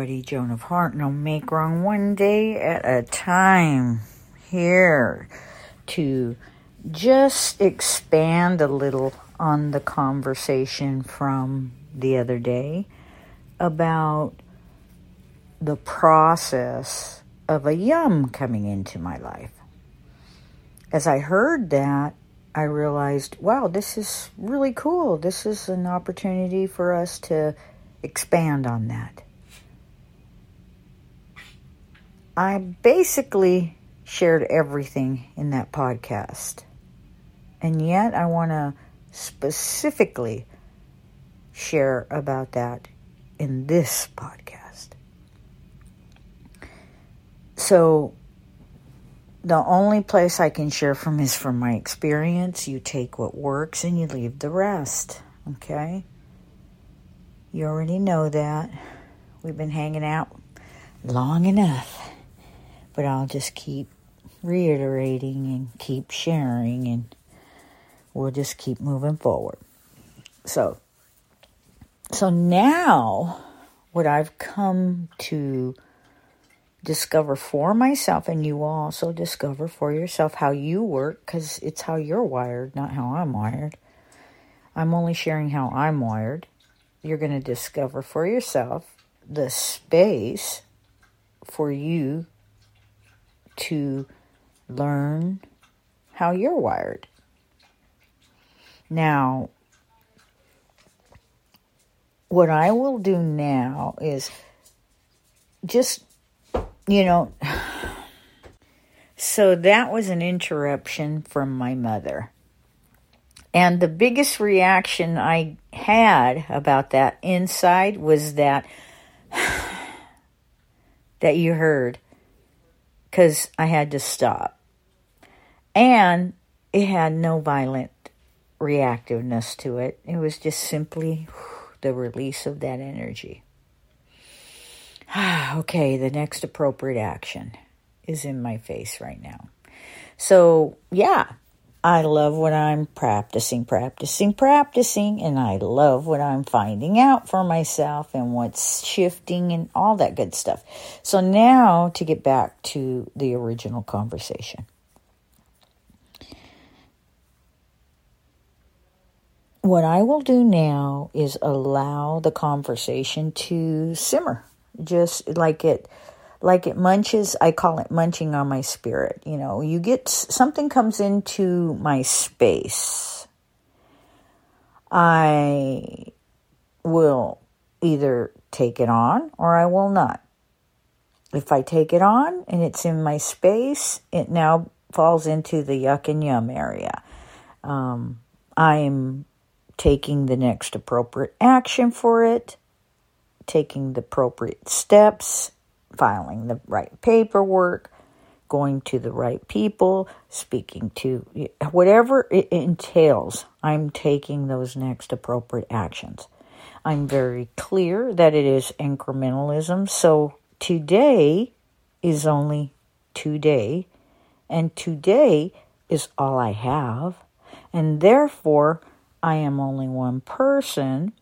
everybody. Joan of Heart. No make wrong one day at a time. Here to just expand a little on the conversation from the other day about the process of a yum coming into my life. As I heard that, I realized, wow, this is really cool. This is an opportunity for us to expand on that. I basically shared everything in that podcast. And yet, I want to specifically share about that in this podcast. So, the only place I can share from is from my experience. You take what works and you leave the rest. Okay? You already know that. We've been hanging out long enough. But I'll just keep reiterating and keep sharing and we'll just keep moving forward. So so now what I've come to discover for myself and you will also discover for yourself how you work cuz it's how you're wired, not how I'm wired. I'm only sharing how I'm wired you're going to discover for yourself the space for you to learn how you're wired. Now, what I will do now is just, you know, so that was an interruption from my mother. And the biggest reaction I had about that inside was that that you heard cuz I had to stop. And it had no violent reactiveness to it. It was just simply the release of that energy. okay, the next appropriate action is in my face right now. So, yeah, I love what I'm practicing, practicing, practicing, and I love what I'm finding out for myself and what's shifting and all that good stuff. So now to get back to the original conversation. What I will do now is allow the conversation to simmer, just like it like it munches i call it munching on my spirit you know. You get something comes into my space. I will either take it on or i will not. If i take it on and it's in my space it now falls into the yuck and yum area. Um, i'm taking the next appropriate action for it taking the appropriate steps filing the right paperwork, going to the right people, speaking to whatever it entails, I'm taking those next appropriate actions. I'm very clear that it is incrementalism. So today is only today, and today is all I have, and therefore I am only one person,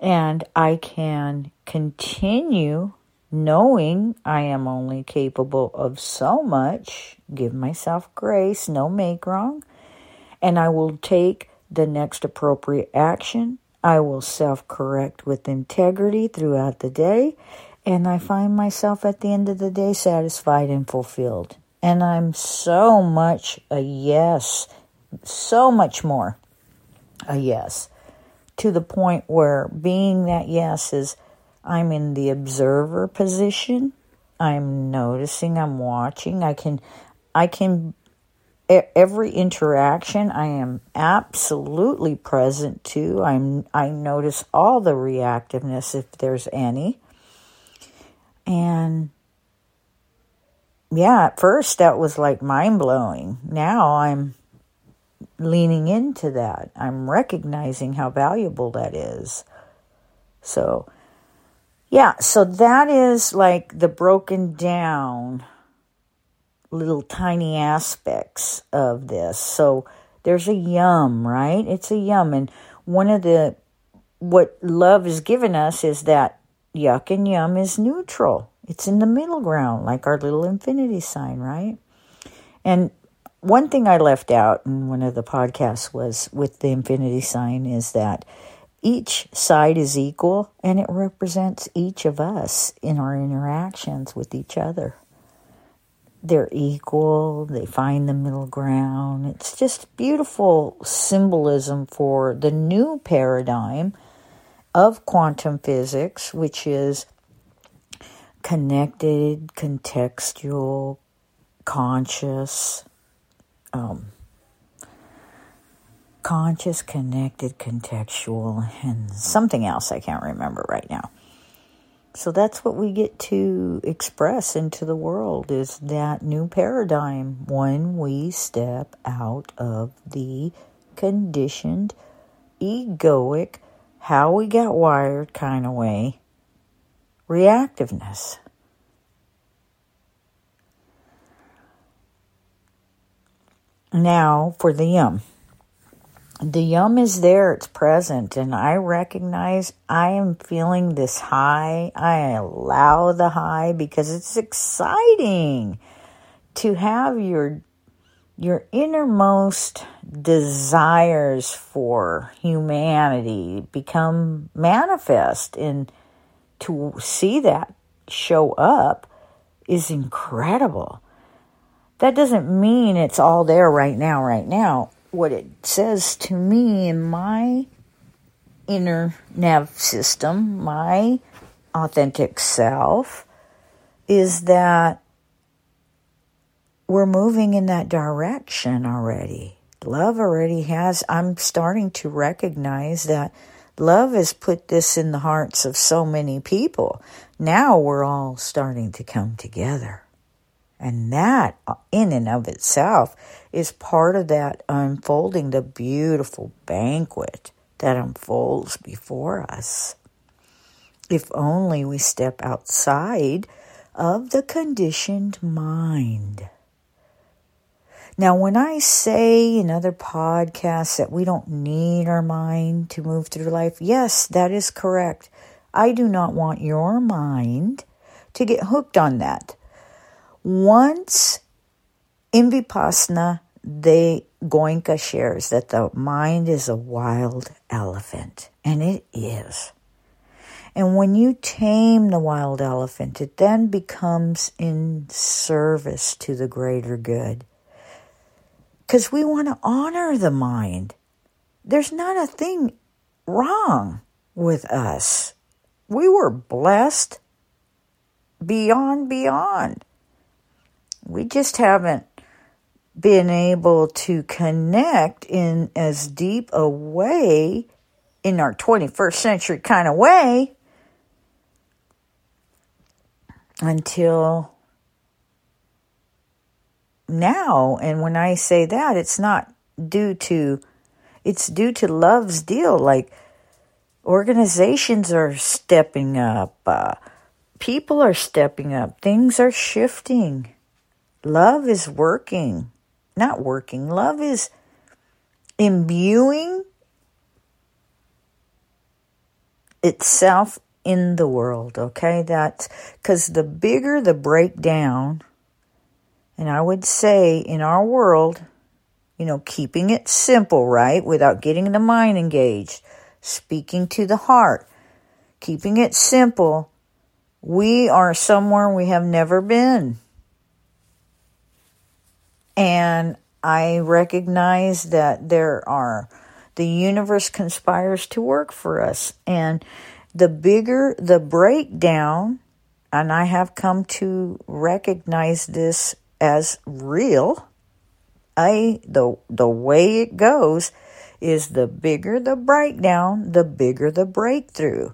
and I can continue knowing I am only capable of so much, give myself grace, no make wrong, and I will take the next appropriate action. I will self correct with integrity throughout the day, and I find myself at the end of the day satisfied and fulfilled. And I'm so much a yes, so much more a yes, to the point where being that yes is I'm in the observer position. I'm noticing, I'm watching. I can I can every interaction I am absolutely present to. I'm I notice all the reactiveness if there's any. And yeah, at first that was like mind blowing. Now I'm leaning into that. I'm recognizing how valuable that is. So yeah, so that is like the broken down little tiny aspects of this. So there's a yum, right? It's a yum. And one of the, what love has given us is that yuck and yum is neutral. It's in the middle ground, like our little infinity sign, right? And one thing I left out in one of the podcasts was with the infinity sign is that each side is equal and it represents each of us in our interactions with each other. They're equal, they find the middle ground. It's just beautiful symbolism for the new paradigm of quantum physics, which is connected, contextual, conscious, um, conscious, connected, contextual, and something else I can't remember right now. So that's what we get to express into the world is that new paradigm when we step out of the conditioned, egoic, how we got wired kind of way, reactiveness. Now for the yum. The yum is there, it's present, and I recognize I am feeling this high. I allow the high because it's exciting to have your your innermost desires for humanity become manifest and to see that show up is incredible that doesn't mean it's all there right now, right now. What it says to me in my inner nav system, my authentic self, is that we're moving in that direction already. Love already has, I'm starting to recognize that love has put this in the hearts of so many people. Now we're all starting to come together. And that, uh, in and of itself, is part of that unfolding, the beautiful banquet that unfolds before us. If only we step outside of the conditioned mind. Now, when I say in other podcasts that we don't need our mind to move through life, yes, that is correct. I do not want your mind to get hooked on that. Once in Vipassana, the Goenka shares that the mind is a wild elephant, and it is. And when you tame the wild elephant, it then becomes in service to the greater good. Because we want to honor the mind. There's not a thing wrong with us. We were blessed beyond, beyond. We just haven't been able to connect in as deep a way in our 21st century kind of way until now. And when I say that, it's not due to, it's due to love's deal. Like organizations are stepping up, uh, people are stepping up, things are shifting. Love is working, not working. Love is imbuing itself in the world, okay? That's because the bigger the breakdown, and I would say in our world, you know, keeping it simple, right? Without getting the mind engaged, speaking to the heart, keeping it simple, we are somewhere we have never been. And I recognize that there are, the universe conspires to work for us. And the bigger the breakdown, and I have come to recognize this as real, I, the, the way it goes is the bigger the breakdown, the bigger the breakthrough.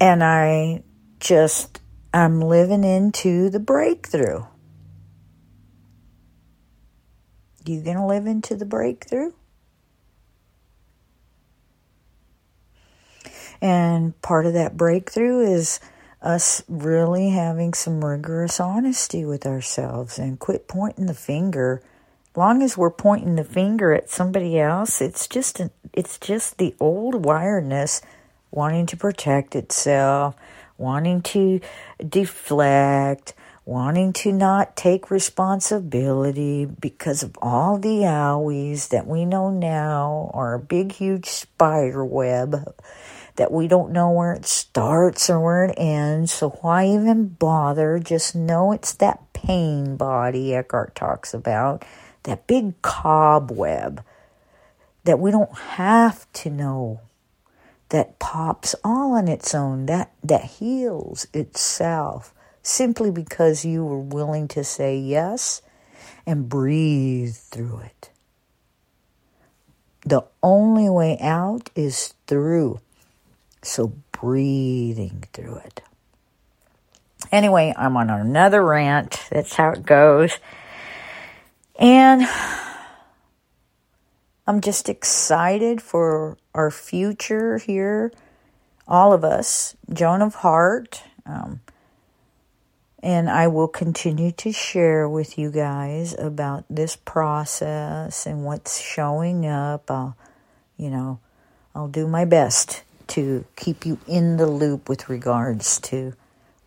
And I just, I'm living into the breakthrough. You going to live into the breakthrough? And part of that breakthrough is us really having some rigorous honesty with ourselves and quit pointing the finger. Long as we're pointing the finger at somebody else, it's just it's just the old wiredness wanting to protect itself, wanting to deflect, wanting to not take responsibility because of all the owies that we know now are a big, huge spider web that we don't know where it starts or where it ends. So why even bother? Just know it's that pain body Eckhart talks about, that big cobweb that we don't have to know that pops all on its own, that, that heals itself simply because you were willing to say yes and breathe through it. The only way out is through. So breathing through it. Anyway, I'm on another rant. That's how it goes. And I'm just excited for our future here. All of us, Joan of Heart. Um, and I will continue to share with you guys about this process and what's showing up. I'll, you know, I'll do my best to keep you in the loop with regards to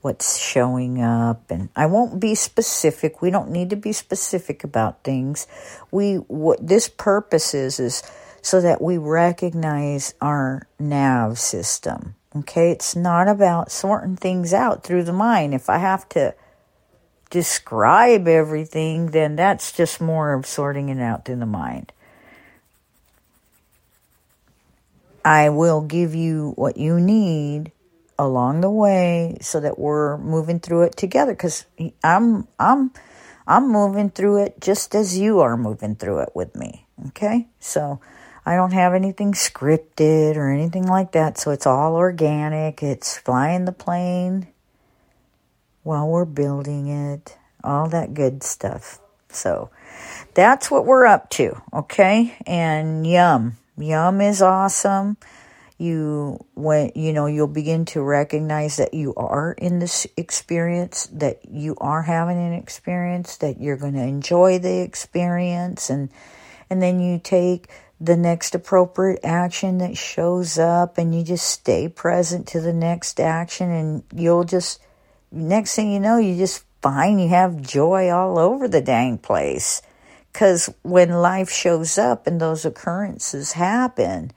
what's showing up and I won't be specific. We don't need to be specific about things. We what this purpose is is so that we recognize our nav system. Okay? It's not about sorting things out through the mind. If I have to describe everything, then that's just more of sorting it out through the mind. I will give you what you need along the way so that we're moving through it together cuz I'm I'm I'm moving through it just as you are moving through it with me. Okay? So I don't have anything scripted or anything like that. So it's all organic. It's flying the plane while we're building it. All that good stuff. So that's what we're up to. Okay? And yum. Yum is awesome you when you know you'll begin to recognize that you are in this experience that you are having an experience that you're going to enjoy the experience and and then you take the next appropriate action that shows up and you just stay present to the next action and you'll just next thing you know you just find you have joy all over the dang place because when life shows up and those occurrences happen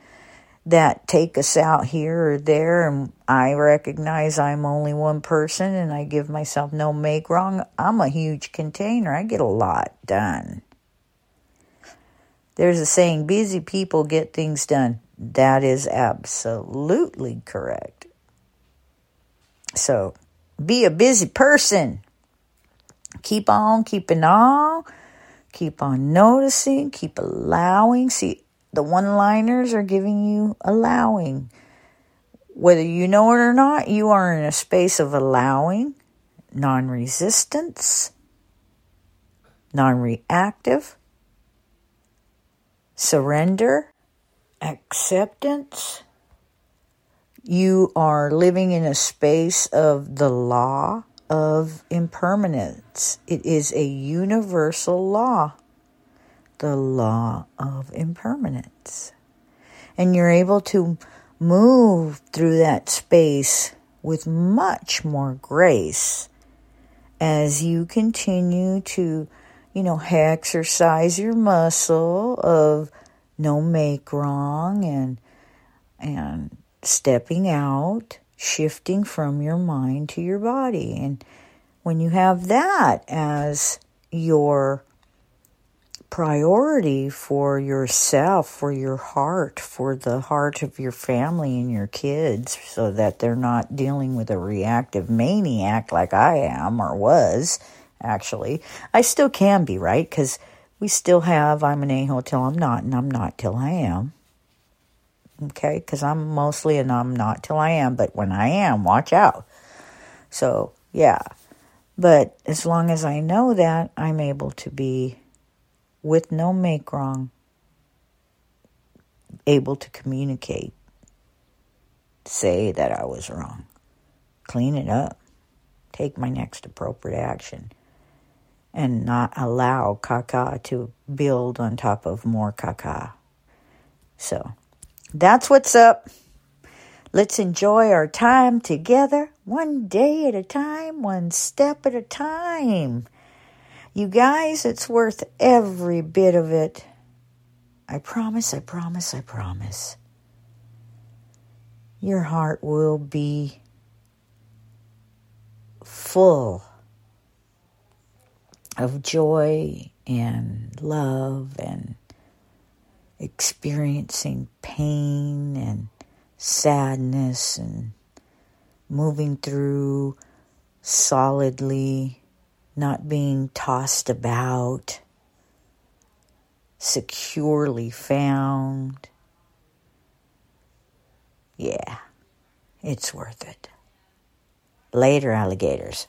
that take us out here or there and I recognize I'm only one person and I give myself no make wrong, I'm a huge container. I get a lot done. There's a saying, busy people get things done. That is absolutely correct. So be a busy person. Keep on keeping on. Keep on noticing. Keep allowing. See, the one liners are giving you allowing. Whether you know it or not, you are in a space of allowing, non resistance, non reactive, surrender, acceptance. You are living in a space of the law of impermanence. It is a universal law the law of impermanence. And you're able to move through that space with much more grace as you continue to, you know, exercise your muscle of no make wrong and and stepping out, shifting from your mind to your body. And when you have that as your priority for yourself, for your heart, for the heart of your family and your kids, so that they're not dealing with a reactive maniac like I am or was, actually. I still can be, right? Because we still have, I'm an a hole till I'm not, and I'm not till I am. Okay? Because I'm mostly an I'm not till I am, but when I am, watch out. So, yeah. But as long as I know that, I'm able to be with no make wrong, able to communicate, say that I was wrong, clean it up, take my next appropriate action, and not allow caca to build on top of more caca. So that's what's up. Let's enjoy our time together, one day at a time, one step at a time. You guys, it's worth every bit of it. I promise, I promise, I promise. Your heart will be full of joy and love and experiencing pain and sadness and moving through solidly, not being tossed about, securely found. Yeah, it's worth it. Later, alligators.